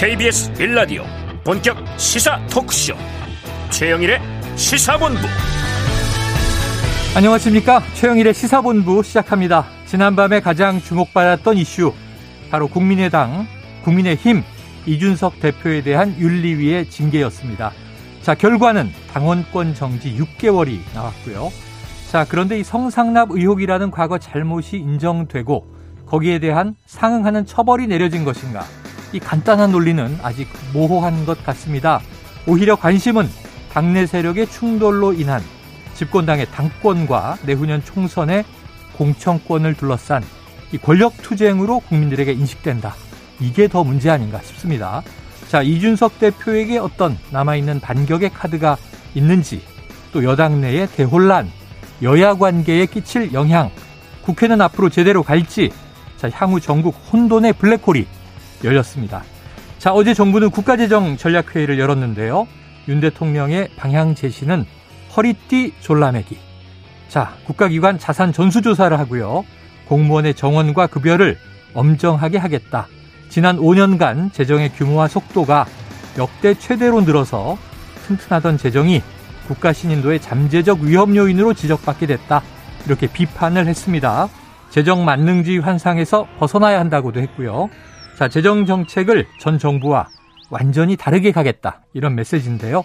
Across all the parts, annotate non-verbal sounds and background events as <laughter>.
KBS 빌라디오 본격 시사 토크쇼. 최영일의 시사본부. 안녕하십니까? 최영일의 시사본부 시작합니다. 지난밤에 가장 주목받았던 이슈. 바로 국민의당 국민의힘 이준석 대표에 대한 윤리위의 징계였습니다. 자 결과는 당원권 정지 6개월이 나왔고요. 자 그런데 이 성상납 의혹이라는 과거 잘못이 인정되고 거기에 대한 상응하는 처벌이 내려진 것인가 이 간단한 논리는 아직 모호한 것 같습니다. 오히려 관심은 당내 세력의 충돌로 인한 집권당의 당권과 내후년 총선의 공천권을 둘러싼 이 권력 투쟁으로 국민들에게 인식된다. 이게 더 문제 아닌가 싶습니다. 자, 이준석 대표에게 어떤 남아있는 반격의 카드가 있는지, 또 여당 내의 대혼란, 여야 관계에 끼칠 영향, 국회는 앞으로 제대로 갈지, 자, 향후 전국 혼돈의 블랙홀이 열렸습니다. 자, 어제 정부는 국가재정 전략회의를 열었는데요. 윤 대통령의 방향 제시는 허리띠 졸라매기. 자, 국가기관 자산 전수조사를 하고요. 공무원의 정원과 급여를 엄정하게 하겠다. 지난 5년간 재정의 규모와 속도가 역대 최대로 늘어서 튼튼하던 재정이 국가 신인도의 잠재적 위험 요인으로 지적받게 됐다. 이렇게 비판을 했습니다. 재정 만능주의 환상에서 벗어나야 한다고도 했고요. 자, 재정 정책을 전 정부와 완전히 다르게 가겠다. 이런 메시지인데요.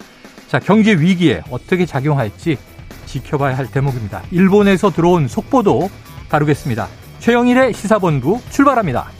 자, 경제 위기에 어떻게 작용할지 지켜봐야 할 대목입니다. 일본에서 들어온 속보도 다루겠습니다. 최영일의 시사본부 출발합니다.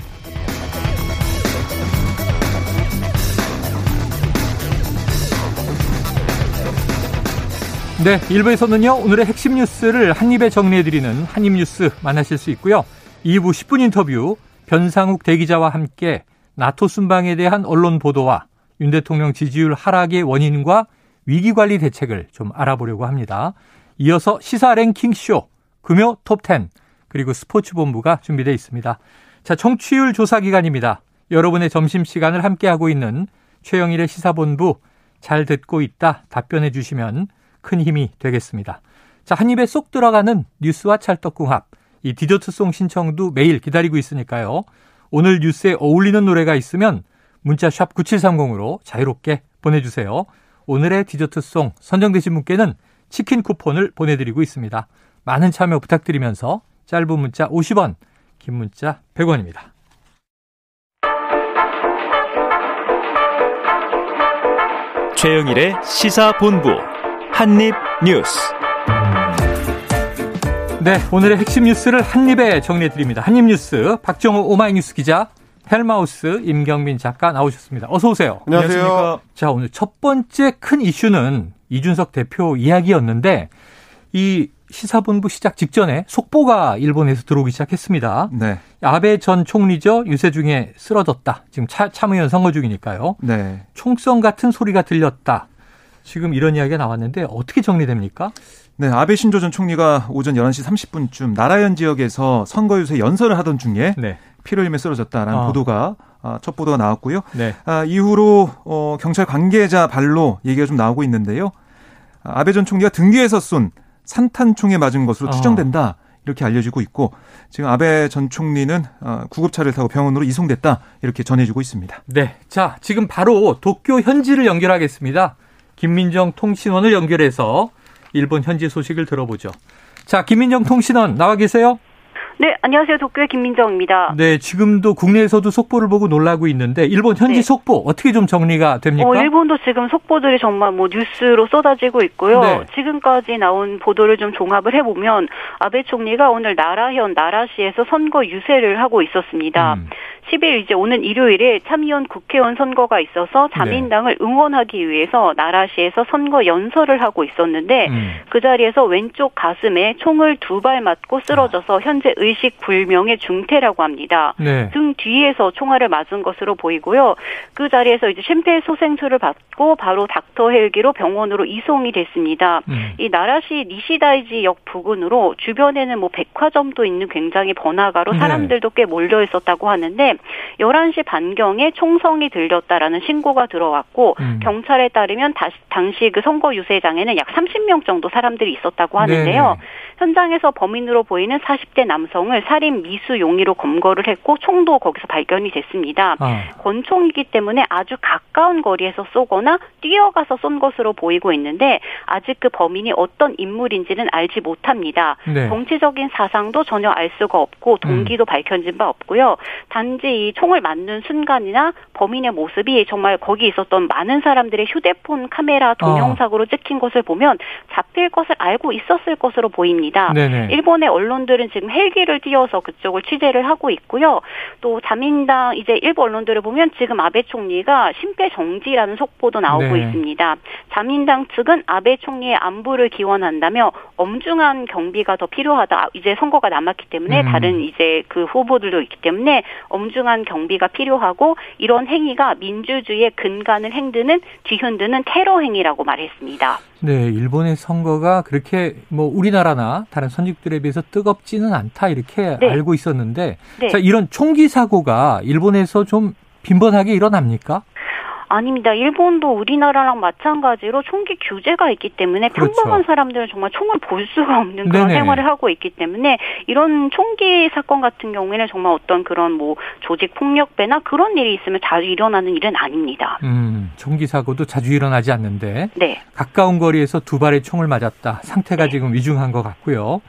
네, 1부에서는요, 오늘의 핵심 뉴스를 한입에 정리해드리는 한입뉴스 만나실 수 있고요. 2부 10분 인터뷰, 변상욱 대기자와 함께 나토 순방에 대한 언론 보도와 윤 대통령 지지율 하락의 원인과 위기관리 대책을 좀 알아보려고 합니다. 이어서 시사 랭킹 쇼, 금요 톱10, 그리고 스포츠 본부가 준비되어 있습니다. 자, 청취율 조사 기간입니다. 여러분의 점심 시간을 함께 하고 있는 최영일의 시사본부 잘 듣고 있다 답변해 주시면 큰 힘이 되겠습니다. 자, 한 입에 쏙 들어가는 뉴스와 찰떡궁합. 이 디저트송 신청도 매일 기다리고 있으니까요. 오늘 뉴스에 어울리는 노래가 있으면 문자 샵 9730으로 자유롭게 보내주세요. 오늘의 디저트송 선정되신 분께는 치킨 쿠폰을 보내드리고 있습니다. 많은 참여 부탁드리면서 짧은 문자 50원, 긴 문자 100원입니다. 최영일의 시사본부 한입뉴스 네, 오늘의 핵심 뉴스를 한입에 정리해 드립니다. 한입 뉴스 박정호 오마이뉴스 기자, 헬마우스 임경민 작가 나오셨습니다. 어서 오세요. 안녕하세요. 자, 오늘 첫 번째 큰 이슈는 이준석 대표 이야기였는데 이 시사본부 시작 직전에 속보가 일본에서 들어오기 시작했습니다. 네. 아베 전 총리죠. 유세 중에 쓰러졌다. 지금 차, 참의원 선거 중이니까요. 네. 총성 같은 소리가 들렸다. 지금 이런 이야기가 나왔는데 어떻게 정리됩니까? 네, 아베 신조 전 총리가 오전 11시 30분쯤 나라현 지역에서 선거 유세 연설을 하던 중에 네. 피로 흘리며 쓰러졌다라는 어. 보도가 아, 첫 보도가 나왔고요. 네. 아, 이후로 어, 경찰 관계자 발로 얘기가 좀 나오고 있는데요. 아, 아베 전 총리가 등 뒤에서 쏜 산탄총에 맞은 것으로 어. 추정된다. 이렇게 알려지고 있고 지금 아베 전 총리는 어, 구급차를 타고 병원으로 이송됐다 이렇게 전해지고 있습니다. 네, 자 지금 바로 도쿄 현지를 연결하겠습니다. 김민정 통신원을 연결해서 일본 현지 소식을 들어보죠. 자, 김민정 통신원 나와 계세요? 네, 안녕하세요. 도쿄의 김민정입니다. 네, 지금도 국내에서도 속보를 보고 놀라고 있는데 일본 현지 네. 속보 어떻게 좀 정리가 됩니까? 어, 일본도 지금 속보들이 정말 뭐 뉴스로 쏟아지고 있고요. 네. 지금까지 나온 보도를 좀 종합을 해 보면 아베 총리가 오늘 나라현 나라시에서 선거 유세를 하고 있었습니다. 음. 10일 이제 오는 일요일에 참의원 국회의원 선거가 있어서 자민당을 네. 응원하기 위해서 나라시에서 선거 연설을 하고 있었는데 음. 그 자리에서 왼쪽 가슴에 총을 두 발 맞고 쓰러져서 아. 현재 의식 불명의 중태라고 합니다. 네. 등 뒤에서 총알을 맞은 것으로 보이고요. 그 자리에서 이제 심폐소생술을 받고 바로 닥터 헬기로 병원으로 이송이 됐습니다. 음. 이 나라시 니시다이지 역 부근으로 주변에는 뭐 백화점도 있는 굉장히 번화가로 네. 사람들도 꽤 몰려 있었다고 하는데 11시 반경에 총성이 들렸다라는 신고가 들어왔고 음. 경찰에 따르면 다시, 당시 그 선거 유세장에는 약 30명 정도 사람들이 있었다고 하는데요. 네네. 현장에서 범인으로 보이는 40대 남성을 살인 미수 용의로 검거를 했고 총도 거기서 발견이 됐습니다. 아. 권총이기 때문에 아주 가까운 거리에서 쏘거나 뛰어가서 쏜 것으로 보이고 있는데 아직 그 범인이 어떤 인물인지는 알지 못합니다. 네. 정치적인 사상도 전혀 알 수가 없고 동기도 음. 밝혀진 바 없고요. 단지 이 총을 맞는 순간이나 범인의 모습이 정말 거기 있었던 많은 사람들의 휴대폰 카메라 동영상으로 어. 찍힌 것을 보면 잡힐 것을 알고 있었을 것으로 보입니다. 네네. 일본의 언론들은 지금 헬기를 띄워서 그쪽을 취재를 하고 있고요. 또 자민당 이제 일부 언론들을 보면 지금 아베 총리가 심폐 정지라는 속보도 나오고 네. 있습니다. 자민당 측은 아베 총리의 안부를 기원한다며 엄중한 경비가 더 필요하다. 이제 선거가 남았기 때문에 음. 다른 이제 그 후보들도 있기 때문에 엄중한 경비가 필요하고 이런 행위가 민주주의의 근간을 행드는 뒤흔드는 테러 행위라고 말했습니다. 네, 일본의 선거가 그렇게 뭐 우리나라나 다른 선진국들에 비해서 뜨겁지는 않다 이렇게 네. 알고 있었는데 네. 자, 이런 총기 사고가 일본에서 좀 빈번하게 일어납니까? 아닙니다. 일본도 우리나라랑 마찬가지로 총기 규제가 있기 때문에 그렇죠. 평범한 사람들은 정말 총을 볼 수가 없는 그런 네네. 생활을 하고 있기 때문에 이런 총기 사건 같은 경우에는 정말 어떤 그런 뭐 조직 폭력배나 그런 일이 있으면 자주 일어나는 일은 아닙니다. 음, 총기 사고도 자주 일어나지 않는데 네. 가까운 거리에서 두 발의 총을 맞았다. 상태가 네. 지금 위중한 것 같고요.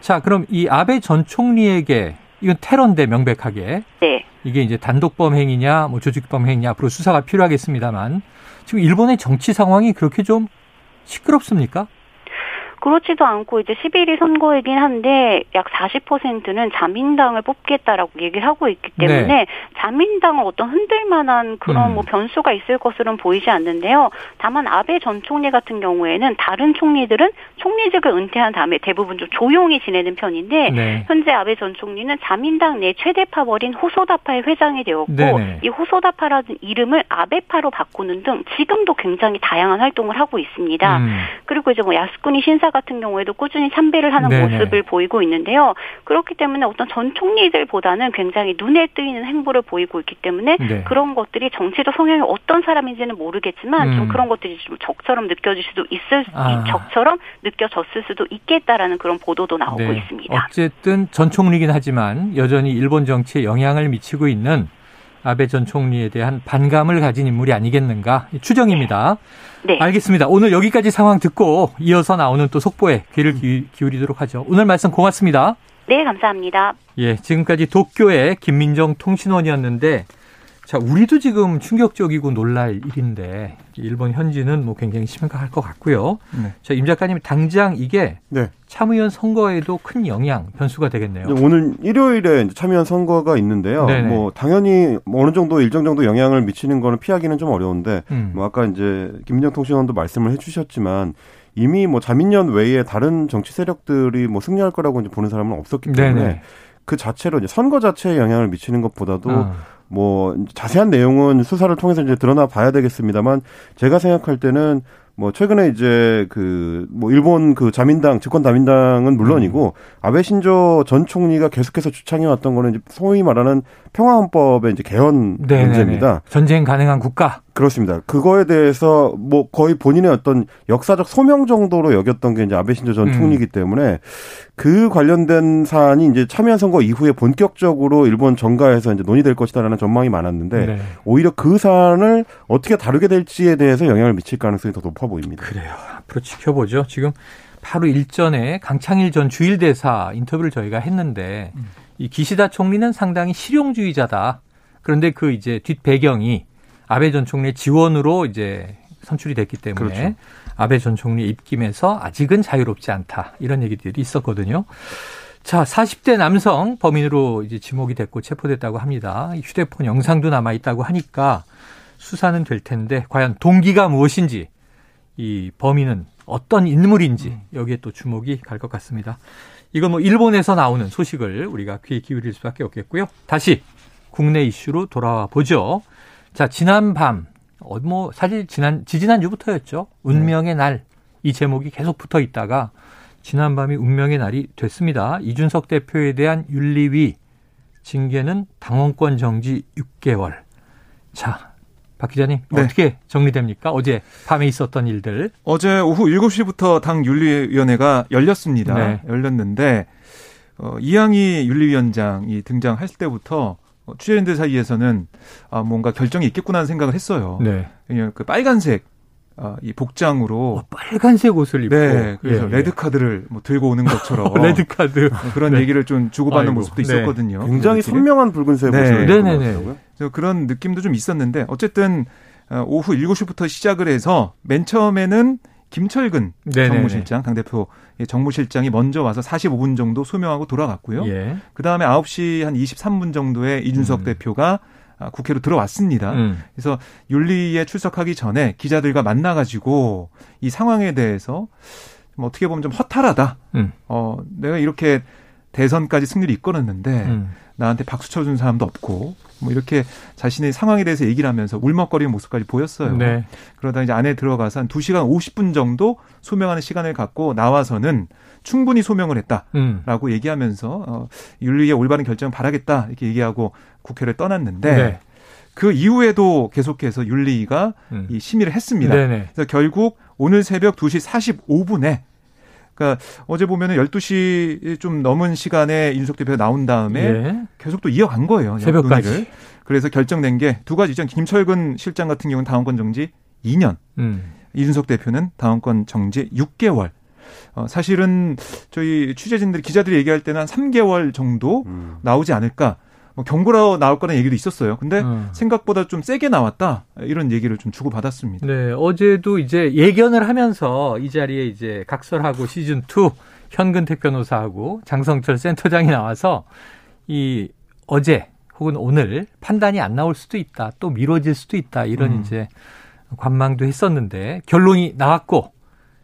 자, 그럼 이 아베 전 총리에게 이건 테러인데 명백하게. 네. 이게 이제 단독 범 행위냐, 뭐 조직 범 행위냐 앞으로 수사가 필요하겠습니다만 지금 일본의 정치 상황이 그렇게 좀 시끄럽습니까? 그렇지도 않고 이제 11일 선거이긴 한데 약 40%는 자민당을 뽑겠다라고 얘기를 하고 있기 때문에 네. 자민당을 어떤 흔들 만한 그런 음. 뭐 변수가 있을 것으로는 보이지 않는데요. 다만 아베 전 총리 같은 경우에는 다른 총리들은 총리직을 은퇴한 다음에 대부분 좀 조용히 지내는 편인데 네. 현재 아베 전 총리는 자민당 내 최대 파벌인 호소다파의 회장이 되었고 네네. 이 호소다파라는 이름을 아베파로 바꾸는 등 지금도 굉장히 다양한 활동을 하고 있습니다. 음. 그리고 이제 뭐 야스쿠니 신사 같은 경우에도 꾸준히 참배를 하는 네네. 모습을 보이고 있는데요. 그렇기 때문에 어떤 전 총리들보다는 굉장히 눈에 띄는 행보를 보이고 있기 때문에 네. 그런 것들이 정치적 성향이 어떤 사람인지는 모르겠지만 음. 좀 그런 것들이 좀 적처럼 느껴질 수도 있을 아. 적처럼 느껴졌을 수도 있겠다라는 그런 보도도 나오고 네. 있습니다. 어쨌든 전 총리긴 하지만 여전히 일본 정치에 영향을 미치고 있는 아베 전 총리에 대한 반감을 가진 인물이 아니겠는가 추정입니다. 네. 알겠습니다. 오늘 여기까지 상황 듣고 이어서 나오는 또 속보에 귀를 기울이도록 하죠. 오늘 말씀 고맙습니다. 네, 감사합니다. 예, 지금까지 도쿄의 김민정 통신원이었는데 자, 우리도 지금 충격적이고 놀랄 일인데 일본 현지는 뭐 굉장히 심각할 것 같고요. 네. 자, 임 작가님 당장 이게 네. 참의원 선거에도 큰 영향 변수가 되겠네요. 오늘 일요일에 참의원 선거가 있는데요. 네네. 뭐 당연히 뭐 어느 정도 일정 정도 영향을 미치는 거는 피하기는 좀 어려운데 음. 뭐 아까 이제 김민정 통신원도 말씀을 해주셨지만 이미 뭐 자민련 외에 다른 정치 세력들이 뭐 승리할 거라고 이제 보는 사람은 없었기 때문에 네네. 그 자체로 이제 선거 자체에 영향을 미치는 것보다도 아. 뭐 자세한 내용은 수사를 통해서 이제 드러나 봐야 되겠습니다만 제가 생각할 때는 뭐 최근에 이제 그 뭐 일본 그 자민당 집권 자민당은 물론이고 음. 아베 신조 전 총리가 계속해서 주창해 왔던 거는 이제 소위 말하는 평화 헌법의 이제 개헌 네네네. 문제입니다. 전쟁 가능한 국가. 그렇습니다. 그거에 대해서 뭐 거의 본인의 어떤 역사적 소명 정도로 여겼던 게 이제 아베 신조 전 음. 총리이기 때문에 그 관련된 사안이 이제 참여한 선거 이후에 본격적으로 일본 정가에서 이제 논의될 것이다라는 전망이 많았는데 네. 오히려 그 사안을 어떻게 다루게 될지에 대해서 영향을 미칠 가능성이 더 높아 보입니다. 그래요. 앞으로 지켜보죠. 지금 바로 일전에 강창일 전 주일대사 인터뷰를 저희가 했는데 음. 이 기시다 총리는 상당히 실용주의자다. 그런데 그 이제 뒷 배경이 아베 전 총리의 지원으로 이제 선출이 됐기 때문에 그렇죠. 아베 전 총리 입김에서 아직은 자유롭지 않다. 이런 얘기들이 있었거든요. 자, 40대 남성 범인으로 이제 지목이 됐고 체포됐다고 합니다. 휴대폰 영상도 남아 있다고 하니까 수사는 될 텐데 과연 동기가 무엇인지 이 범인은 어떤 인물인지 음. 여기에 또 주목이 갈 것 같습니다. 이건 뭐 일본에서 나오는 소식을 우리가 귀 기울일 수밖에 없겠고요. 다시 국내 이슈로 돌아와 보죠. 자, 지난 밤, 어, 뭐, 사실 지난, 지지난주부터였죠. 운명의 날. 이 제목이 계속 붙어 있다가 지난 밤이 운명의 날이 됐습니다. 이준석 대표에 대한 윤리위 징계는 당원권 정지 6개월. 자, 박 기자님 네. 어떻게 정리됩니까? 어제 밤에 있었던 일들. 어제 오후 7시부터 당 윤리위원회가 열렸습니다. 네. 열렸는데 어, 이양희 윤리위원장이 등장할 때부터 취재진들 사이에서는 아, 뭔가 결정이 있겠구나 하는 생각을 했어요. 네. 왜냐하면 그 빨간색 아, 이 복장으로 어, 빨간색 옷을 입고 네, 그래서 예, 예. 레드 카드를 뭐 들고 오는 것처럼 레드 카드 뭐 그런 네. 얘기를 좀 주고받는 아이고, 모습도 네. 있었거든요. 굉장히 선명한 붉은색 옷을 네, 네, 네. 그런 느낌도 좀 있었는데 어쨌든 어, 오후 7시부터 시작을 해서 맨 처음에는 김철근 네네네. 정무실장 당 대표 정무실장이 먼저 와서 45분 정도 소명하고 돌아갔고요. 예. 그다음에 9시 한 23분 정도에 이준석 음. 대표가 아, 국회로 들어왔습니다. 음. 그래서 윤리에 출석하기 전에 기자들과 만나가지고 이 상황에 대해서 좀 어떻게 보면 좀 허탈하다. 음. 어, 내가 이렇게 대선까지 승리를 이끌었는데 음. 나한테 박수 쳐준 사람도 없고 뭐 이렇게 자신의 상황에 대해서 얘기를 하면서 울먹거리는 모습까지 보였어요. 네. 그러다 이제 안에 들어가서 한 2시간 50분 정도 소명하는 시간을 갖고 나와서는 충분히 소명을 했다라고 음. 얘기하면서 어, 윤리의 올바른 결정을 바라겠다 이렇게 얘기하고 국회를 떠났는데 네. 그 이후에도 계속해서 윤리가 음. 이 심의를 했습니다. 네네. 그래서 결국 오늘 새벽 2시 45분에 그러니까 어제 보면은 12시 좀 넘은 시간에 윤석 대표가 나온 다음에 예. 계속 또 이어간 거예요. 새벽까지. 논의를. 그래서 결정된 게 두 가지죠. 김철근 실장 같은 경우는 당원권 정지 2년. 음. 이준석 대표는 당원권 정지 6개월. 어, 사실은 저희 취재진들 기자들이 얘기할 때는 한 3개월 정도 음. 나오지 않을까. 뭐 경고로 나올 거라는 얘기도 있었어요. 근데 음. 생각보다 좀 세게 나왔다 이런 얘기를 좀 주고 받았습니다. 네, 어제도 이제 예견을 하면서 이 자리에 이제 각설하고 시즌 2 현근택 변호사하고 장성철 센터장이 나와서 이 어제 혹은 오늘 판단이 안 나올 수도 있다, 또 미뤄질 수도 있다 이런 음. 이제 관망도 했었는데 결론이 나왔고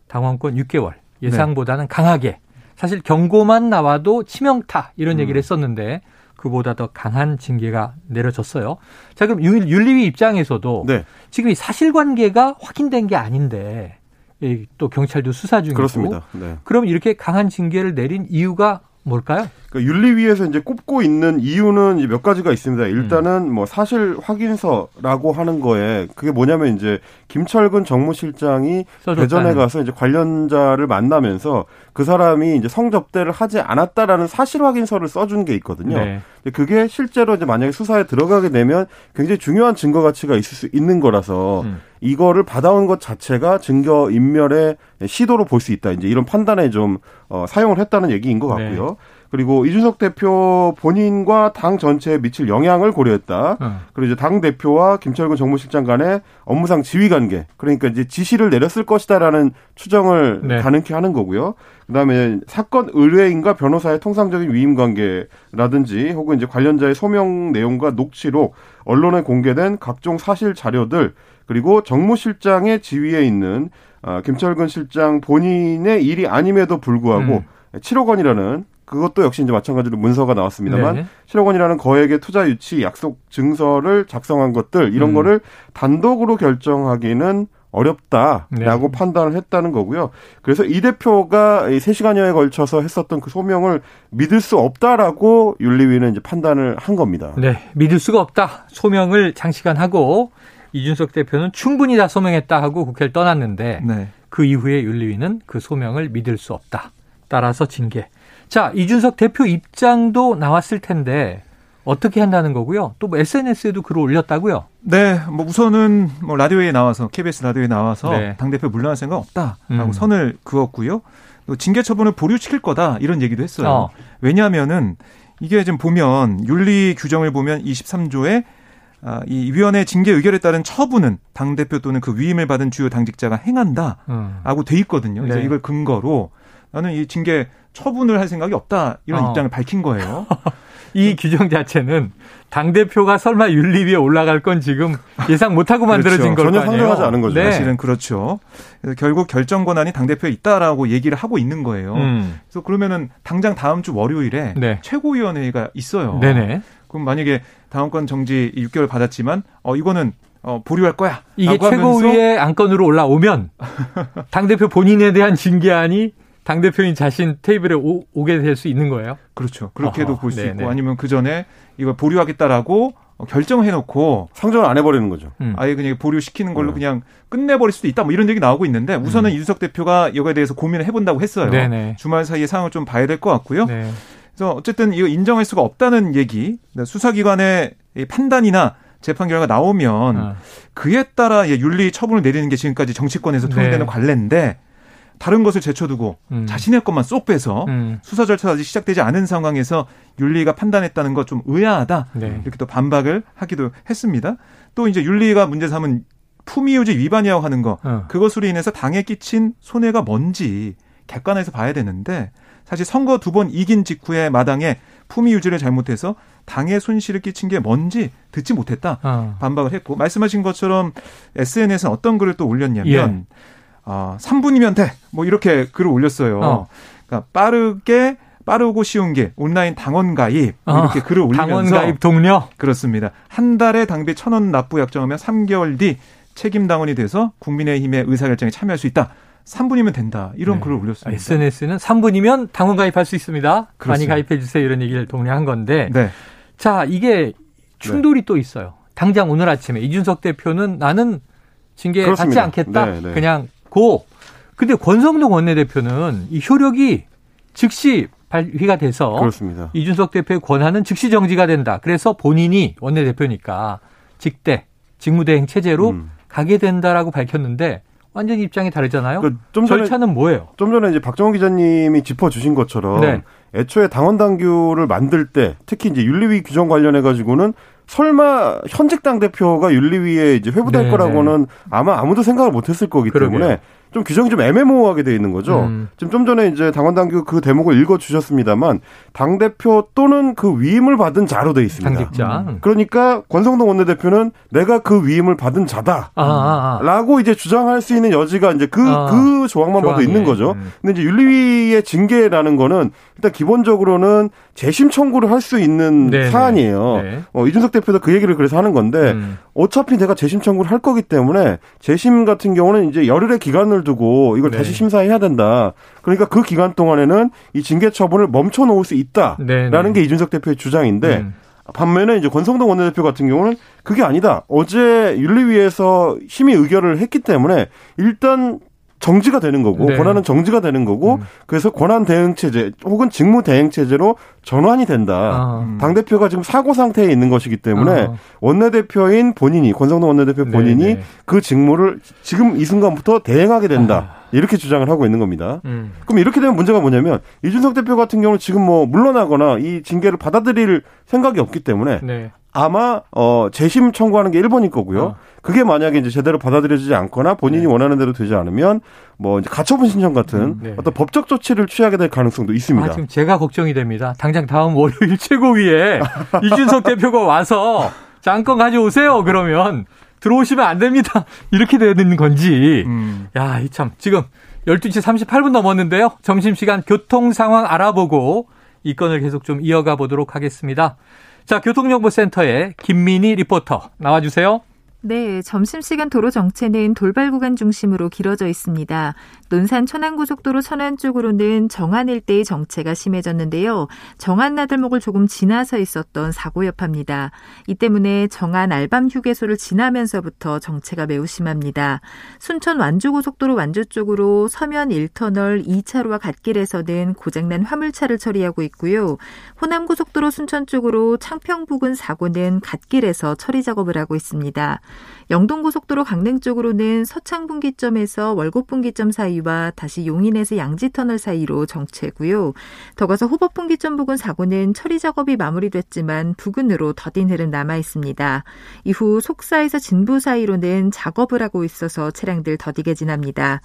당원권 6개월 예상보다는 네. 강하게 사실 경고만 나와도 치명타 이런 음. 얘기를 했었는데 그보다 더 강한 징계가 내려졌어요. 자, 그럼 윤리위 입장에서도 네. 지금 이 사실관계가 확인된 게 아닌데 또 경찰도 수사 중이고 그렇습니다. 네. 그럼 이렇게 강한 징계를 내린 이유가 뭘까요? 그러니까 윤리위에서 이제 꼽고 있는 이유는 몇 가지가 있습니다. 일단은 음. 뭐 사실 확인서라고 하는 거에 그게 뭐냐면 이제 김철근 정무실장이 대전에 가서 이제 관련자를 만나면서 그 사람이 이제 성접대를 하지 않았다라는 사실 확인서를 써준 게 있거든요. 네. 그게 실제로 이제 만약에 수사에 들어가게 되면 굉장히 중요한 증거 가치가 있을 수 있는 거라서 음. 이거를 받아온 것 자체가 증거 인멸의 시도로 볼 수 있다. 이제 이런 판단에 좀 어, 사용을 했다는 얘기인 것 같고요. 네. 그리고 이준석 대표 본인과 당 전체에 미칠 영향을 고려했다. 어. 그리고 이제 당 대표와 김철근 정무실장 간의 업무상 지휘 관계, 그러니까 이제 지시를 내렸을 것이다라는 추정을 네. 가능케 하는 거고요. 그다음에 사건 의뢰인과 변호사의 통상적인 위임 관계라든지 혹은 이제 관련자의 소명 내용과 녹취록, 언론에 공개된 각종 사실 자료들 그리고 정무실장의 지위에 있는 아, 김철근 실장 본인의 일이 아님에도 불구하고 음. 7억 원이라는 그것도 역시 이제 마찬가지로 문서가 나왔습니다만 네. 7억 원이라는 거액의 투자 유치 약속 증서를 작성한 것들 이런 음. 거를 단독으로 결정하기는 어렵다라고 네. 판단을 했다는 거고요. 그래서 이 대표가 3시간여에 걸쳐서 했었던 그 소명을 믿을 수 없다라고 윤리위는 이제 판단을 한 겁니다. 네, 믿을 수가 없다. 소명을 장시간 하고 이준석 대표는 충분히 다 소명했다 하고 국회를 떠났는데 네. 그 이후에 윤리위는 그 소명을 믿을 수 없다. 따라서 징계. 자, 이준석 대표 입장도 나왔을 텐데 어떻게 한다는 거고요. 또 뭐 SNS에도 글을 올렸다고요. 네, 뭐 우선은 뭐 라디오에 나와서 KBS 라디오에 나와서 네. 당 대표 물러날 생각 없다라고 음. 선을 그었고요. 또 징계 처분을 보류시킬 거다 이런 얘기도 했어요. 어. 왜냐하면은 이게 지금 보면 윤리 규정을 보면 23조에 아, 이 위원회 징계 의결에 따른 처분은 당 대표 또는 그 위임을 받은 주요 당직자가 행한다라고 음. 돼 있거든요. 그래서 네. 이걸 근거로 나는 이 징계 처분을 할 생각이 없다 이런 어. 입장을 밝힌 거예요. <laughs> 이 규정 자체는 당 대표가 설마 윤리위에 올라갈 건 지금 예상 못하고 그렇죠. 만들어진 그렇죠. 전혀 상정하지 않은 거죠. 네. 사실은 그렇죠. 그래서 결국 결정 권한이 당 대표에 있다라고 얘기를 하고 있는 거예요. 음. 그래서 그러면은 당장 다음 주 월요일에 네. 최고위원회가 있어요. 네네. 그럼 만약에 다음권 정지 6개월 받았지만 어 이거는 어, 보류할 거야. 이게 최고위의 안건으로 올라오면 <laughs> 당대표 본인에 대한 징계안이 당대표인 자신 테이블에 오, 게 될 수 있는 거예요? 그렇죠. 그렇게도 볼 수 있고 아니면 그 전에 이걸 보류하겠다라고 어, 결정을 해놓고 상정을 안 해버리는 거죠. 음. 아예 그냥 보류시키는 걸로 네. 그냥 끝내버릴 수도 있다. 뭐 이런 얘기 나오고 있는데 우선은 음. 이준석 대표가 이거에 대해서 고민을 해본다고 했어요. 네네. 주말 사이에 상황을 좀 봐야 될 것 같고요. 네. 그래서 어쨌든 이거 인정할 수가 없다는 얘기, 네, 수사기관의 판단이나 재판 결과가 나오면 아. 그에 따라 윤리 처분을 내리는 게 지금까지 정치권에서 통일되는 네. 관례인데 다른 것을 제쳐두고 음. 자신의 것만 쏙 빼서 음. 수사 절차가 아직 시작되지 않은 상황에서 윤리가 판단했다는 것 좀 의아하다 네. 이렇게 또 반박을 하기도 했습니다. 또 이제 윤리가 문제 삼은 품위유지 위반이라고 하는 거 어. 그것으로 인해서 당에 끼친 손해가 뭔지 객관화해서 봐야 되는데 사실 선거 두 번 이긴 직후에 마당에 품위 유지를 잘못해서 당에 손실을 끼친 게 뭔지 듣지 못했다 어. 반박을 했고 말씀하신 것처럼 SNS는 어떤 글을 또 올렸냐면. 예. 어, 3분이면 돼. 뭐 이렇게 글을 올렸어요. 어. 그러니까 빠르게 빠르고 쉬운 게 온라인 당원 가입 뭐 이렇게 어, 글을 올리면서 당원 가입 동료 그렇습니다. 한 달에 당비 천 원 납부 약정하면 3개월 뒤 책임 당원이 돼서 국민의힘의 의사결정에 참여할 수 있다. 3분이면 된다. 이런 네. 글을 올렸습니다. SNS는 3분이면 당원 가입할 수 있습니다. 그렇습니다. 많이 가입해 주세요. 이런 얘기를 동의한 건데. 네. 자, 이게 충돌이 네. 또 있어요. 당장 오늘 아침에 이준석 대표는 나는 징계 그렇습니다. 받지 않겠다. 네, 네. 그냥 고. 근데 권성동 원내대표는 이 효력이 즉시 발휘가 돼서 그렇습니다. 이준석 대표의 권한은 즉시 정지가 된다. 그래서 본인이 원내대표니까 직대 직무대행 체제로 음. 가게 된다라고 밝혔는데 완전 입장이 다르잖아요. 그러니까 전에, 절차는 뭐예요? 좀 전에 이제 박정호 기자님이 짚어주신 것처럼 네. 애초에 당원 당규를 만들 때 특히 이제 윤리위 규정 관련해 가지고는 설마 현직 당 대표가 윤리위에 이제 회부될 네네. 거라고는 아마 아무도 생각을 못했을 거기 그러게요. 좀 규정이 좀 애매모호하게 돼 있는 거죠. 음. 지금 좀 전에 이제 당원 당규 그 대목을 읽어 주셨습니다만 당 대표 또는 그 위임을 받은 자로 돼 있습니다. 당직자. 음. 그러니까 권성동 원내대표는 내가 그 위임을 받은 자다라고 아, 아, 아. 이제 주장할 수 있는 여지가 이제 그그 아, 그 조항만 조항에. 봐도 있는 거죠. 음. 근데 이제 윤리위의 징계라는 거는 일단 기본적으로는 재심 청구를 할 수 있는 네네. 사안이에요. 네. 어, 이준석 대표도 그 얘기를 그래서 하는 건데 음. 어차피 내가 재심 청구를 할 거기 때문에 재심 같은 경우는 이제 열흘의 기간을 두고 이걸 네. 다시 심사해야 된다. 그러니까 그 기간 동안에는 이 징계 처분을 멈춰 놓을 수 있다라는 네네. 게 이준석 대표의 주장인데 음. 반면에 이제 권성동 원내대표 같은 경우는 그게 아니다. 어제 윤리위에서 심의 의결을 했기 때문에 일단 정지가 되는 거고 네. 권한은 정지가 되는 거고 음. 그래서 권한 대응 체제 혹은 직무 대행 체제로 전환이 된다. 아. 당 대표가 지금 사고 상태에 있는 것이기 때문에 아. 원내 대표인 본인이 권성동 원내 대표 네, 본인이 네, 네. 그 직무를 지금 이 순간부터 대행하게 된다. 아. 이렇게 주장을 하고 있는 겁니다. 음. 그럼 이렇게 되면 문제가 뭐냐면 이준석 대표 같은 경우는 지금 뭐 물러나거나 이 징계를 받아들일 생각이 없기 때문에 네. 아마 어 재심 청구하는 게 1번일 거고요. 어. 그게 만약에 이제 제대로 받아들여지지 않거나 본인이 네. 원하는 대로 되지 않으면 뭐 이제 가처분 신청 같은 음, 네. 어떤 법적 조치를 취하게 될 가능성도 있습니다. 아, 지금 제가 걱정이 됩니다. 당장 다음 월요일 <laughs> 최고위에 <laughs> 이준석 대표가 와서 장건 가져오세요. 그러면 들어오시면 안 됩니다. <laughs> 이렇게 되는 건지. 음. 야, 이 참. 지금 12시 38분 넘었는데요. 점심시간 교통 상황 알아보고 이 건을 계속 좀 이어가 보도록 하겠습니다. 자, 교통정보센터에 김민희 리포터 나와주세요. 네, 점심시간 도로 정체는 돌발 구간 중심으로 길어져 있습니다. 논산 천안고속도로 천안 쪽으로는 정안 일대의 정체가 심해졌는데요. 정안 나들목을 조금 지나서 있었던 사고 여파입니다. 이 때문에 정안 알밤 휴게소를 지나면서부터 정체가 매우 심합니다. 순천 완주고속도로 완주 쪽으로 서면 1터널 2차로와 갓길에서는 고장난 화물차를 처리하고 있고요. 호남고속도로 순천 쪽으로 창평 부근 사고는 갓길에서 처리 작업을 하고 있습니다. 영동고속도로 강릉 쪽으로는 서창 분기점에서 월곡 분기점 사이와 다시 용인에서 양지터널 사이로 정체고요. 더 가서 호법 분기점 부근 사고는 처리 작업이 마무리됐지만 부근으로 더딘 흐름 남아 있습니다. 이후 속사에서 진부 사이로는 작업을 하고 있어서 차량들 더디게 지납니다.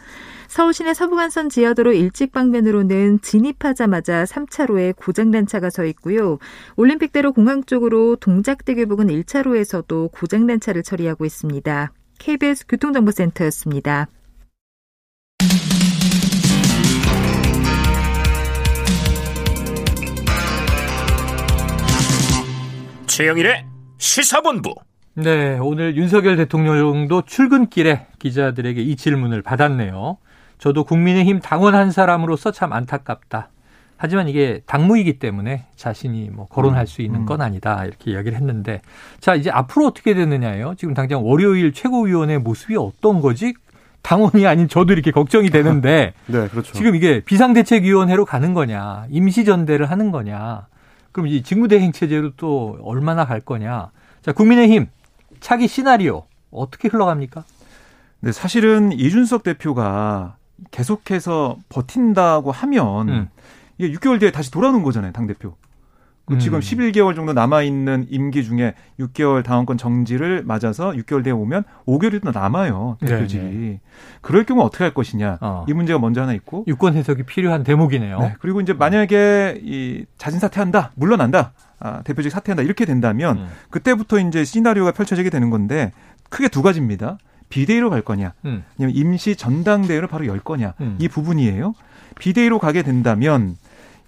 서울 시내 서부간선 지하도로 일찍 방면으로는 진입하자마자 3차로에 고장난 차가 서 있고요. 올림픽대로 공항 쪽으로 동작대교 부근 1차로에서도 고장난 차를 처리하고 있습니다. KBS 교통정보센터였습니다. 최영일의 시사본부. 네, 오늘 윤석열 대통령도 출근길에 기자들에게 이 질문을 받았네요. 저도 국민의힘 당원 한 사람으로서 참 안타깝다. 하지만 이게 당무이기 때문에 자신이 뭐 거론할 수 있는 음. 건 아니다 이렇게 이야기를 했는데 자 이제 앞으로 어떻게 되느냐요? 지금 당장 월요일 최고위원회 모습이 어떤 거지? 당원이 아닌 저도 이렇게 걱정이 되는데 <laughs> 네, 그렇죠. 지금 이게 비상대책위원회로 가는 거냐, 임시전대를 하는 거냐, 그럼 이 직무대행 체제로 또 얼마나 갈 거냐. 자, 국민의힘 차기 시나리오 어떻게 흘러갑니까? 네, 사실은 이준석 대표가 계속해서 버틴다고 하면 음. 이게 6개월 뒤에 다시 돌아오는 거잖아요, 당대표. 그 지금 음. 11개월 정도 남아있는 임기 중에 6개월 당원권 정지를 맞아서 6개월 뒤에 오면 5개월이 더 남아요, 대표직이. 네네. 그럴 경우 어떻게 할 것이냐. 어. 이 문제가 먼저 하나 있고. 유권 해석이 필요한 대목이네요. 네. 그리고 이제 만약에 이 자진 사퇴한다, 물러난다, 아, 대표직 사퇴한다, 이렇게 된다면 음. 그때부터 이제 시나리오가 펼쳐지게 되는 건데 크게 두 가지입니다. 비대위로 갈 거냐, 음. 아니면 임시 전당대회를 바로 열 거냐, 음. 이 부분이에요. 비대위로 가게 된다면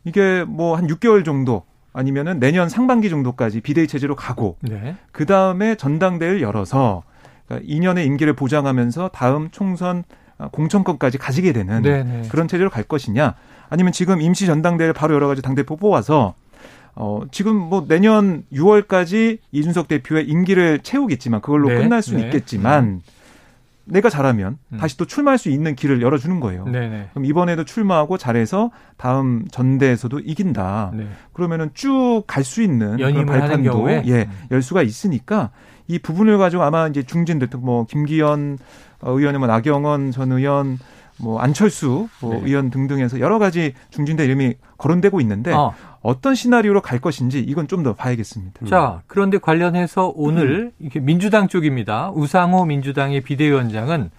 이게 뭐 한 6개월 정도 아니면은 내년 상반기 정도까지 비대위 체제로 가고 네. 그 다음에 전당대회를 열어서 그러니까 2년의 임기를 보장하면서 다음 총선 공천권까지 가지게 되는 네네. 네. 그런 체제로 갈 것이냐 아니면 지금 임시 전당대회를 바로 열어가지고 당대표 뽑아서 어, 지금 뭐 내년 6월까지 이준석 대표의 임기를 채우겠지만 그걸로 네. 끝날 수는 네. 있겠지만 음. 내가 잘하면 음. 다시 또 출마할 수 있는 길을 열어주는 거예요. 네네. 그럼 이번에도 출마하고 잘해서 다음 전대에서도 이긴다. 네. 그러면은 쭉 갈 수 있는 그런 발판도 예, 음. 열 수가 있으니까 이 부분을 가지고 아마 이제 중진 대통령 뭐 김기현 의원의 뭐 나경원 전 의원 뭐 안철수 뭐 네. 의원 등등해서 여러 가지 중진대 이름이 거론되고 있는데 어. 어떤 시나리오로 갈 것인지 이건 좀 더 봐야겠습니다. 자, 그런데 관련해서 오늘 음. 이렇게 민주당 쪽입니다. 우상호 민주당의 비대위원장은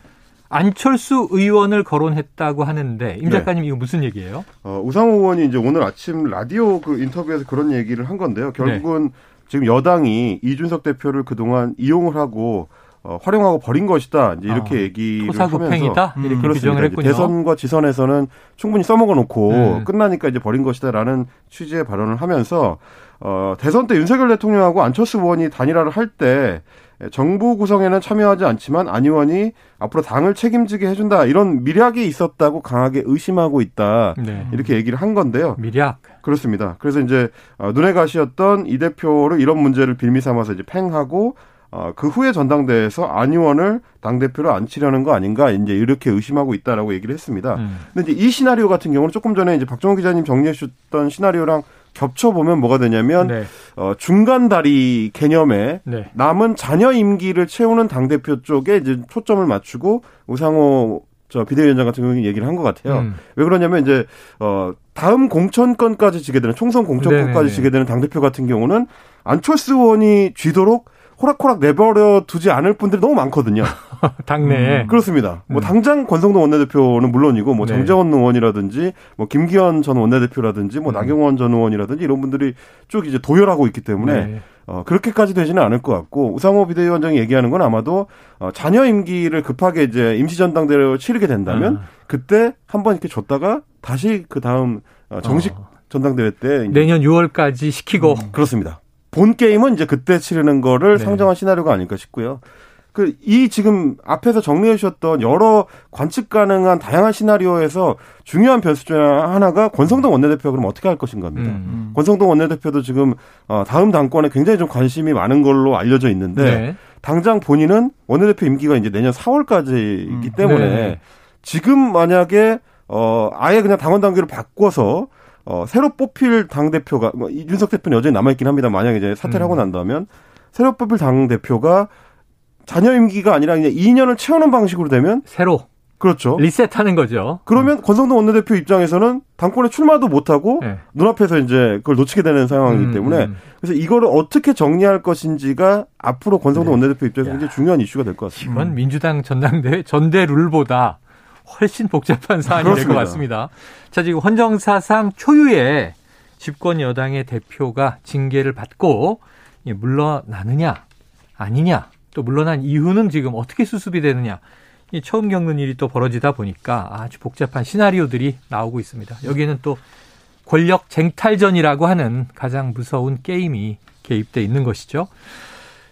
안철수 의원을 거론했다고 하는데 임 네. 작가님 네. 이거 무슨 얘기예요? 어, 우상호 의원이 이제 오늘 아침 라디오 그 인터뷰에서 그런 얘기를 한 건데요. 결국은 네. 지금 여당이 이준석 대표를 그동안 이용을 하고 어, 활용하고 버린 것이다. 이제 이렇게 아, 얘기를 토사구팽이다? 하면서 이렇게 규정을 했군요. 대선과 지선에서는 충분히 써먹어 놓고 음. 끝나니까 이제 버린 것이다라는 취지의 발언을 하면서 어, 대선 때 윤석열 대통령하고 안철수 의원이 단일화를 할 때 정부 구성에는 참여하지 않지만 안 의원이 앞으로 당을 책임지게 해준다 이런 미략이 있었다고 강하게 의심하고 있다 네. 이렇게 얘기를 한 건데요. 미략 그렇습니다. 그래서 이제 어, 눈에 가시였던 이 대표를 이런 문제를 빌미 삼아서 이제 팽하고 어, 그 후에 전당대회에서 안 의원을 당대표로 앉히려는 거 아닌가 이제 이렇게 의심하고 있다라고 얘기를 했습니다. 음. 근데 이제 이 시나리오 같은 경우는 조금 전에 이제 박정호 기자님 정리해 주셨던 시나리오랑 겹쳐 보면 뭐가 되냐면 네. 어, 중간 다리 개념에 네. 남은 자녀 임기를 채우는 당 대표 쪽에 이제 초점을 맞추고 우상호 저 비대위원장 같은 경우는 얘기를 한 것 같아요. 음. 왜 그러냐면 이제 어 다음 공천권까지 지게 되는 총선 공천권까지 지게 되는 당 대표 같은 경우는 안철수 의원이 쥐도록 호락호락 내버려 두지 않을 분들이 너무 많거든요. <laughs> 당내에. 음, 그렇습니다. 뭐 음. 당장 권성동 원내대표는 물론이고 뭐 네. 정재원 의원이라든지 뭐 김기현 전 원내대표라든지 뭐 음. 나경원 전 의원이라든지 이런 분들이 쭉 이제 도열하고 있기 때문에 네. 어, 그렇게까지 되지는 않을 것 같고 우상호 비대위원장이 얘기하는 건 아마도 어, 자녀 임기를 급하게 이제 임시 전당대회를 치르게 된다면 음. 그때 한번 이렇게 줬다가 다시 그 다음 어, 정식 어. 전당대회 때 내년 6월까지 시키고 음, 그렇습니다. 본 게임은 이제 그때 치르는 거를 네. 상정한 시나리오가 아닐까 싶고요. 그 이 지금 앞에서 정리해 주셨던 여러 관측 가능한 다양한 시나리오에서 중요한 변수 중 하나가 권성동 원내대표가 그럼 어떻게 할 것인가입니다. 음, 음. 권성동 원내대표도 지금 어 다음 당권에 굉장히 좀 관심이 많은 걸로 알려져 있는데 네. 당장 본인은 원내대표 임기가 이제 내년 4월까지이기 음, 때문에 네. 지금 만약에 어 아예 그냥 당원 단계로 바꿔서 어, 새로 뽑힐 당대표가, 뭐, 이준석 대표는 여전히 남아있긴 합니다. 만약에 이제 사퇴를 음. 하고 난다면, 새로 뽑힐 당대표가 자녀 임기가 아니라 그냥 2년을 채우는 방식으로 되면 새로 그렇죠. 리셋하는 거죠. 그러면 음. 권성동 원내대표 입장에서는 당권에 출마도 못하고 네. 눈앞에서 이제 그걸 놓치게 되는 상황이기 음, 때문에 음. 그래서 이거를 어떻게 정리할 것인지가 앞으로 권성동 네. 원내대표 입장에서 굉장히 중요한 이슈가 될 것 같습니다. 이건 민주당 전당대회 전대 룰보다 훨씬 복잡한 사안이 될 것 같습니다. 자, 지금 헌정사상 초유의 집권 여당의 대표가 징계를 받고 물러나느냐, 아니냐, 또 물러난 이유는 지금 어떻게 수습이 되느냐. 이 처음 겪는 일이 또 벌어지다 보니까 아주 복잡한 시나리오들이 나오고 있습니다. 여기에는 또 권력 쟁탈전이라고 하는 가장 무서운 게임이 개입돼 있는 것이죠.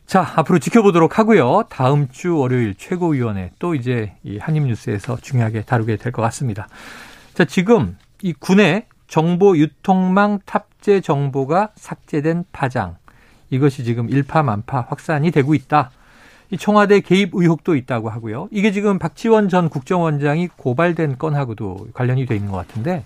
자, 앞으로 지켜보도록 하고요. 다음 주 월요일 최고위원회 또 이제 이 한입뉴스에서 중요하게 다루게 될 것 같습니다. 자, 지금 이 군의 정보 유통망 탑재 정보가 삭제된 파장. 이것이 지금 일파만파 확산이 되고 있다. 이 청와대 개입 의혹도 있다고 하고요. 이게 지금 박지원 전 국정원장이 고발된 건하고도 관련이 돼 있는 것 같은데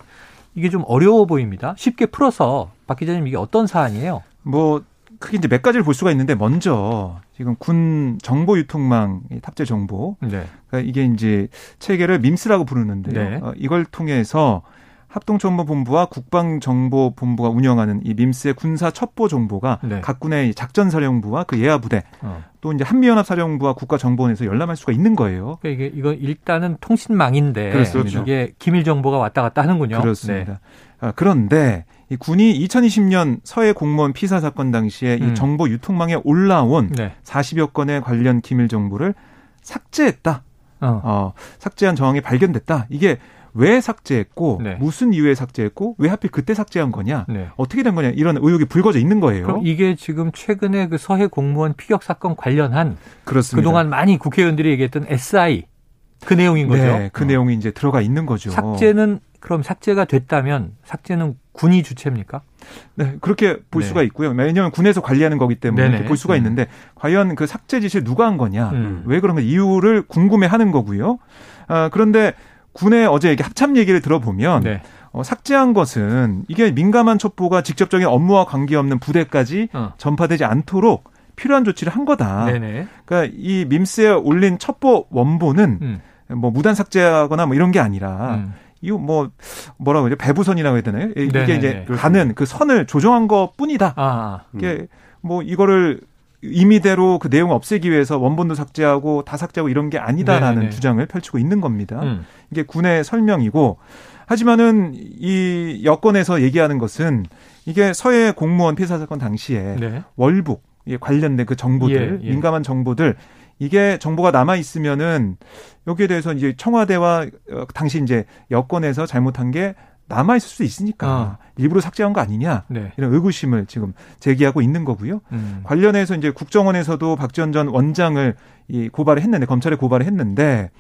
이게 좀 어려워 보입니다. 쉽게 풀어서 박 기자님 이게 어떤 사안이에요? 뭐 크게 이제 몇 가지를 볼 수가 있는데 먼저 지금 군 정보 유통망 탑재 정보 네. 그러니까 이게 이제 체계를 밈스라고 부르는데요. 네. 어, 이걸 통해서 합동정보본부와 국방정보본부가 운영하는 이 밈스의 군사 첩보 정보가 네. 각 군의 작전사령부와 그 예하부대 어. 또 이제 한미연합사령부와 국가정보원에서 열람할 수가 있는 거예요. 그러니까 이게 이거 일단은 통신망인데 그렇죠. 이게 기밀 정보가 왔다 갔다 하는군요. 그렇습니다. 네. 아, 그런데 이 군이 2020년 서해 공무원 피사 사건 당시에 음. 이 정보 유통망에 올라온 네. 40여 건의 관련 기밀 정보를 삭제했다. 어. 어, 삭제한 정황이 발견됐다. 이게 왜 삭제했고 네. 무슨 이유에 삭제했고 왜 하필 그때 삭제한 거냐 네. 어떻게 된 거냐 이런 의혹이 불거져 있는 거예요. 그럼 이게 지금 최근에 그 서해 공무원 피격 사건 관련한 그렇습니다. 그동안 많이 국회의원들이 얘기했던 SI 그 내용인 거죠. 네, 그 어. 내용이 이제 들어가 있는 거죠. 삭제는 그럼 삭제가 됐다면 삭제는 군이 주체입니까? 네, 그렇게 볼 네. 수가 있고요. 왜냐하면 군에서 관리하는 거기 때문에 볼 수가 음. 있는데 과연 그 삭제 지시를 누가 한 거냐, 음. 왜 그런 가 이유를 궁금해하는 거고요. 아, 그런데 군의 어제 이게 합참 얘기를 들어보면 네. 어, 삭제한 것은 이게 민감한 첩보가 직접적인 업무와 관계없는 부대까지 어. 전파되지 않도록 필요한 조치를 한 거다. 네네. 그러니까 이 밈스에 올린 첩보 원본은 음. 뭐 무단 삭제하거나 뭐 이런 게 아니라 음. 이거 뭐 뭐라고 그러죠 배부선이라고 해야 되나요? 이게 네네네. 이제 가는 그 선을 조정한 것 뿐이다. 아, 음. 이게 뭐 이거를 임의대로 그 내용 없애기 위해서 원본도 삭제하고 다 삭제하고 이런 게 아니다라는 네네. 주장을 펼치고 있는 겁니다. 음. 이게 군의 설명이고 하지만은 이 여권에서 얘기하는 것은 이게 서해 공무원 피사 사건 당시에 네. 월북 관련된 그 정보들 예, 예. 민감한 정보들 이게 정보가 남아 있으면은 여기에 대해서 이제 청와대와 어, 당시 이제 여권에서 잘못한 게 남아 있을 수 있으니까 어. 일부러 삭제한 거 아니냐 네. 이런 의구심을 지금 제기하고 있는 거고요. 음. 관련해서 이제 국정원에서도 박지원 전 원장을 이 고발을 했는데 검찰에 고발을 했는데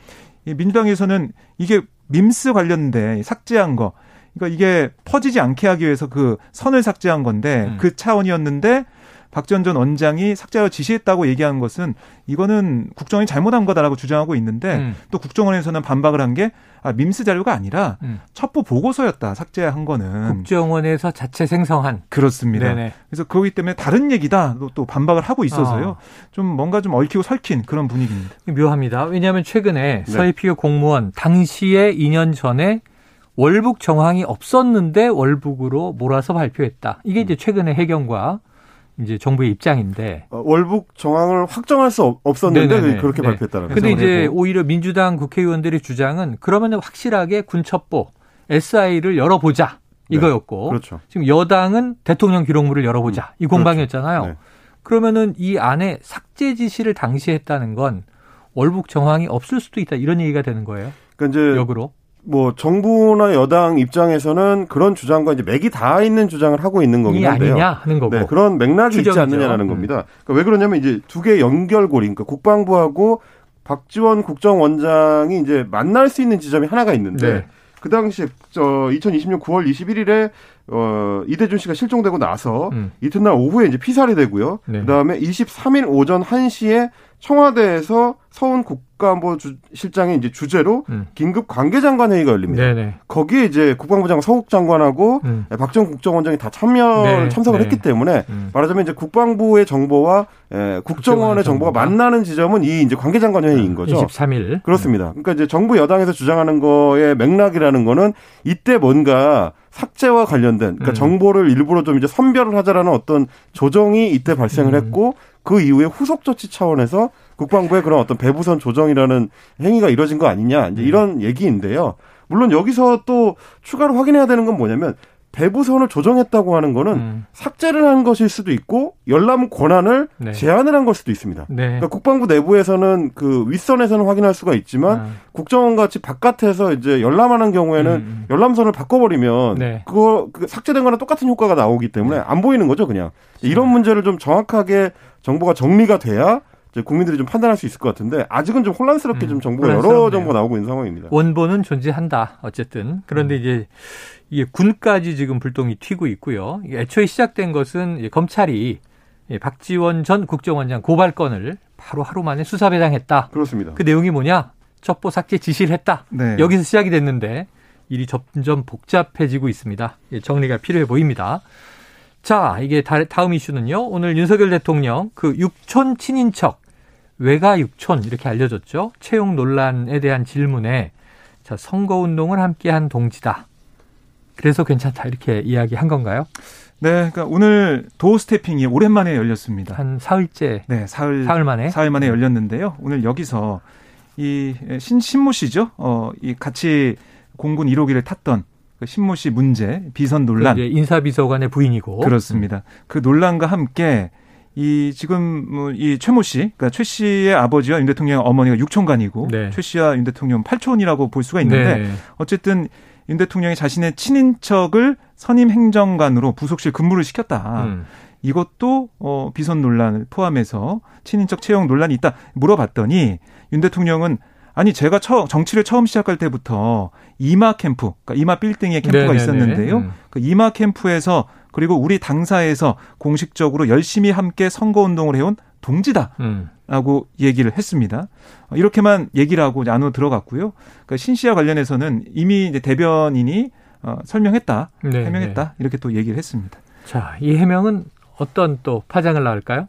이 민주당에서는 이게 밈스 관련된 삭제한 거 그러니까 이게 퍼지지 않게 하기 위해서 그 선을 삭제한 건데 음. 그 차원이었는데 박지원 전 원장이 삭제하여 지시했다고 얘기한 것은 이거는 국정원이 잘못한 거다라고 주장하고 있는데 음. 또 국정원에서는 반박을 한 게 아, 밈스 자료가 아니라 음. 첩보 보고서였다 삭제한 거는 국정원에서 자체 생성한 그렇습니다. 네네. 그래서 그렇기 때문에 다른 얘기다 또 반박을 하고 있어서요. 어. 좀 뭔가 좀 얽히고 설킨 그런 분위기입니다. 묘합니다. 왜냐하면 최근에 네. 서해 피해 공무원 당시에 2년 전에 월북 정황이 없었는데 월북으로 몰아서 발표했다. 이게 이제 최근에 해경과 이제 정부의 입장인데 어, 월북 정황을 확정할 수 없었는데 네네네. 그렇게 네. 발표했다는 거죠. 근데 이제 오히려 민주당 국회의원들의 주장은 그러면 확실하게 군첩보 SI를 열어보자 네. 이거였고 네. 그렇죠. 지금 여당은 대통령 기록물을 열어보자 이 공방이었잖아요. 그렇죠. 네. 그러면은 이 안에 삭제 지시를 당시 했다는 건 월북 정황이 없을 수도 있다 이런 얘기가 되는 거예요. 그러니까 이제 역으로 뭐 정부나 여당 입장에서는 그런 주장과 이제 맥이 다 있는 주장을 하고 있는 거긴 한데요. 아니냐 하는 거고. 네, 그런 맥락이 추정이죠. 있지 않느냐라는 음. 겁니다. 그러니까 왜 그러냐면 이제 두 개의 연결고리, 그러니까 국방부하고 박지원 국정원장이 이제 만날 수 있는 지점이 하나가 있는데 네. 그 당시에 저 2020년 9월 21일에 어 이대준 씨가 실종되고 나서 음. 이튿날 오후에 이제 피살이 되고요. 네. 그다음에 23일 오전 1시에 청와대에서 서훈 국가안보실장의 이제 주제로 음. 긴급 관계장관 회의가 열립니다. 네네. 거기에 이제 국방부 장관 서욱 장관하고 음. 박정 국정원장이 다 참여 네. 참석을 네. 했기 때문에 음. 말하자면 이제 국방부의 정보와 에, 국정원의 정보가 만나는 지점은 이 이제 관계장관 회의인 거죠. 23일. 그렇습니다. 그러니까 이제 정부 여당에서 주장하는 거의 맥락이라는 거는 이때 뭔가 삭제와 관련된 그러니까 음. 정보를 일부러 좀 이제 선별을 하자라는 어떤 조정이 이때 발생을 음. 했고 그 이후에 후속 조치 차원에서 국방부의 그런 어떤 배부선 조정이라는 행위가 이뤄진 거 아니냐 이제 음. 이런 얘기인데요. 물론 여기서 또 추가로 확인해야 되는 건 뭐냐면 배부선을 조정했다고 하는 거는 음. 삭제를 한 것일 수도 있고 열람 권한을 네. 제한을 한 걸 수도 있습니다. 네. 그러니까 국방부 내부에서는 그 윗선에서는 확인할 수가 있지만 음. 국정원 같이 바깥에서 이제 열람하는 경우에는 음. 음. 열람선을 바꿔버리면 네. 그거 그 삭제된 거랑 똑같은 효과가 나오기 때문에 네. 안 보이는 거죠, 그냥 이런 문제를 좀 정확하게 정보가 정리가 돼야 국민들이 좀 판단할 수 있을 것 같은데 아직은 좀 혼란스럽게 음, 좀 정보가 여러 정보가 나오고 있는 상황입니다. 원본은 존재한다. 어쨌든 그런데 음. 이제 이게 군까지 지금 불똥이 튀고 있고요. 애초에 시작된 것은 검찰이 박지원 전 국정원장 고발건을 바로 하루 만에 수사 배당했다. 그렇습니다. 그 내용이 뭐냐? 첩보 삭제 지시를 했다. 네. 여기서 시작이 됐는데 일이 점점 복잡해지고 있습니다. 정리가 필요해 보입니다. 자, 이게 다음 이슈는요. 오늘 윤석열 대통령 그 육촌 친인척 외가 육촌 이렇게 알려졌죠. 채용 논란에 대한 질문에 자, 선거운동을 함께한 동지다. 그래서 괜찮다 이렇게 이야기한 건가요? 네, 그러니까 오늘 도어 스태핑이 오랜만에 열렸습니다. 한 사흘째. 네, 사흘 사흘 만에 사흘 만에 열렸는데요. 오늘 여기서 이 신, 신모 씨죠. 어, 이 같이 공군 1호기를 탔던 그 신모 씨 문제, 비선 논란. 그 인사비서관의 부인이고. 그렇습니다. 그 논란과 함께 이 지금 뭐이 최모 씨, 그러니까 최 씨의 아버지와 윤 대통령 어머니가 육촌간이고 네. 최 씨와 윤 대통령 팔촌이라고 볼 수가 있는데 네. 어쨌든 윤 대통령이 자신의 친인척을 선임 행정관으로 부속실 근무를 시켰다. 음. 이것도 어 비선 논란을 포함해서 친인척 채용 논란이 있다 물어봤더니 윤 대통령은 아니 제가 처, 정치를 처음 시작할 때부터 이마 캠프, 그러니까 이마 빌딩의 캠프가 네네네. 있었는데요. 음. 그 이마 캠프에서 그리고 우리 당사에서 공식적으로 열심히 함께 선거 운동을 해온 동지다. 음. 라고 얘기를 했습니다. 이렇게만 얘기를 하고 안으로 들어갔고요. 그러니까 신 씨와 관련해서는 이미 이제 대변인이 어, 설명했다, 네, 해명했다 네. 이렇게 또 얘기를 했습니다. 자, 이 해명은 어떤 또 파장을 낳을까요?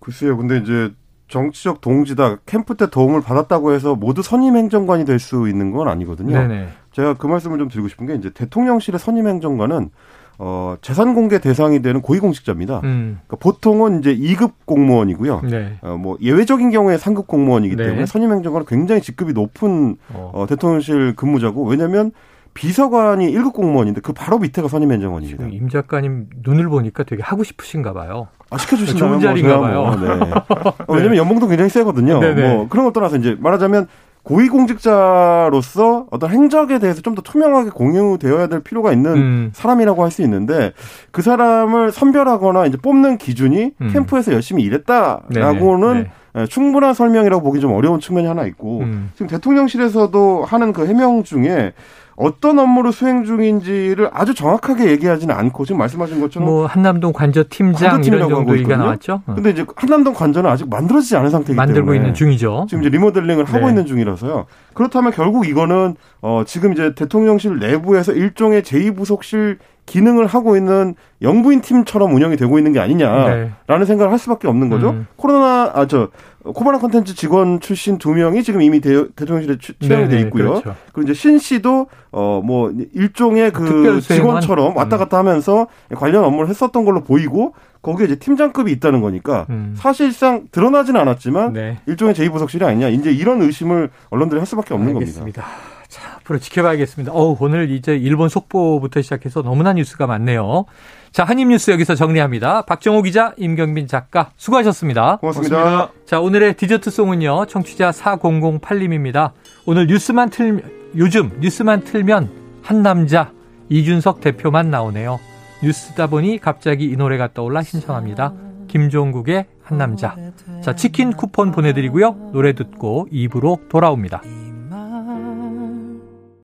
글쎄요, 근데 이제 정치적 동지다 캠프 때 도움을 받았다고 해서 모두 선임 행정관이 될 수 있는 건 아니거든요. 네네. 제가 그 말씀을 좀 드리고 싶은 게 이제 대통령실의 선임 행정관은 어, 재산 공개 대상이 되는 고위공직자입니다. 음. 그러니까 보통은 이제 2급 공무원이고요. 네. 어, 뭐 예외적인 경우에 3급 공무원이기 네. 때문에 선임 행정관은 굉장히 직급이 높은 어. 어, 대통령실 근무자고 왜냐하면 비서관이 1급 공무원인데 그 바로 밑에가 선임 행정관입니다. 임 작가님 눈을 보니까 되게 하고 싶으신가 봐요. 아, 시켜주신다면 좋은 자리인가 뭐, 봐요. 뭐, 네. <laughs> 어, 왜냐면 연봉도 굉장히 세거든요. 네네. 네. 뭐 그런 것 떠나서 이제 말하자면 고위공직자로서 어떤 행적에 대해서 좀 더 투명하게 공유되어야 될 필요가 있는 음. 사람이라고 할 수 있는데 그 사람을 선별하거나 이제 뽑는 기준이 음. 캠프에서 열심히 일했다라고는 네, 네. 네. 충분한 설명이라고 보기 좀 어려운 측면이 하나 있고 음. 지금 대통령실에서도 하는 그 해명 중에 어떤 업무를 수행 중인지를 아주 정확하게 얘기하지는 않고 지금 말씀하신 것처럼 뭐 한남동 관저 팀장 이런 정도 얘기가 나왔죠. 어. 근데 이제 한남동 관저는 아직 만들어지지 않은 상태이기 만들고 때문에 있는 중이죠. 지금 이제 리모델링을 하고 네. 있는 중이라서요. 그렇다면 결국 이거는 어 지금 이제 대통령실 내부에서 일종의 제2부속실 기능을 하고 있는 영부인 팀처럼 운영이 되고 있는 게 아니냐라는 네. 생각을 할 수밖에 없는 거죠. 음. 코로나 아 저 코바나 컨텐츠 직원 출신 두 명이 지금 이미 대, 통령실에 채용이 돼 있고요. 그렇죠. 그리고 이제 신 씨도 어 뭐 일종의 그 직원처럼 왔다 음. 갔다 하면서 관련 업무를 했었던 걸로 보이고 거기에 이제 팀장급이 있다는 거니까 음. 사실상 드러나지는 않았지만 네. 일종의 제2부속실이 아니냐 이제 이런 의심을 언론들이 할 수밖에 없는 알겠습니다. 겁니다. 자, 앞으로 지켜봐야겠습니다. 어 오늘 이제 일본 속보부터 시작해서 너무나 뉴스가 많네요. 자, 한입뉴스 여기서 정리합니다. 박정호 기자, 임경빈 작가, 수고하셨습니다. 고맙습니다. 고맙습니다. 자, 오늘의 디저트송은요, 청취자 4008님입니다. 오늘 뉴스만 틀, 요즘 뉴스만 틀면 한 남자, 이준석 대표만 나오네요. 뉴스 다 보니 갑자기 이 노래가 떠올라 신청합니다. 김종국의 한 남자. 자, 치킨 쿠폰 보내드리고요. 노래 듣고 입으로 돌아옵니다.